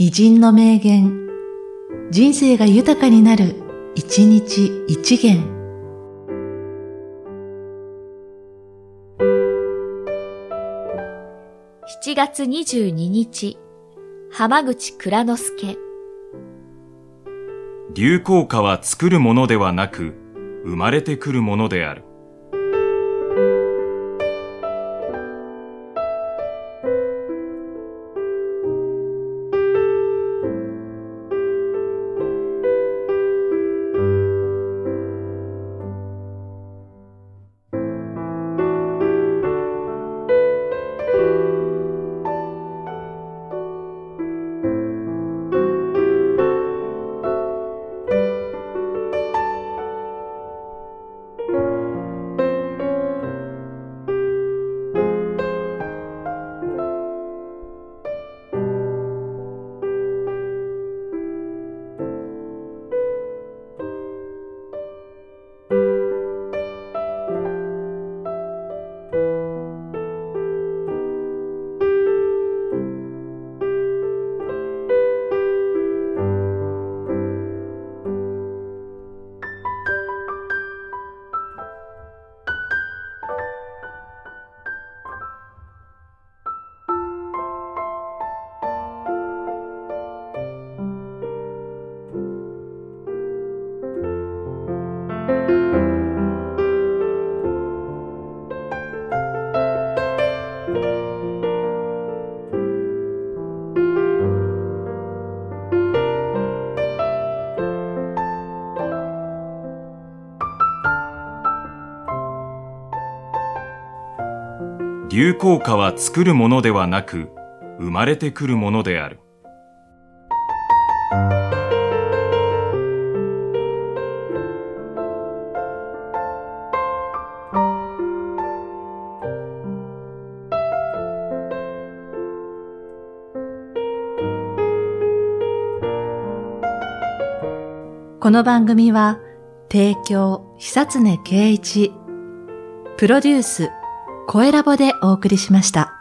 偉人の名言、人生が豊かになる、一日一元。7月22日、浜口倉之助。流行歌は作るものではなく、生まれてくるものである。流行歌は作るものではなく、生まれてくるものである。この番組は、提供、久常圭一、プロデュース、声ラボでお送りしました。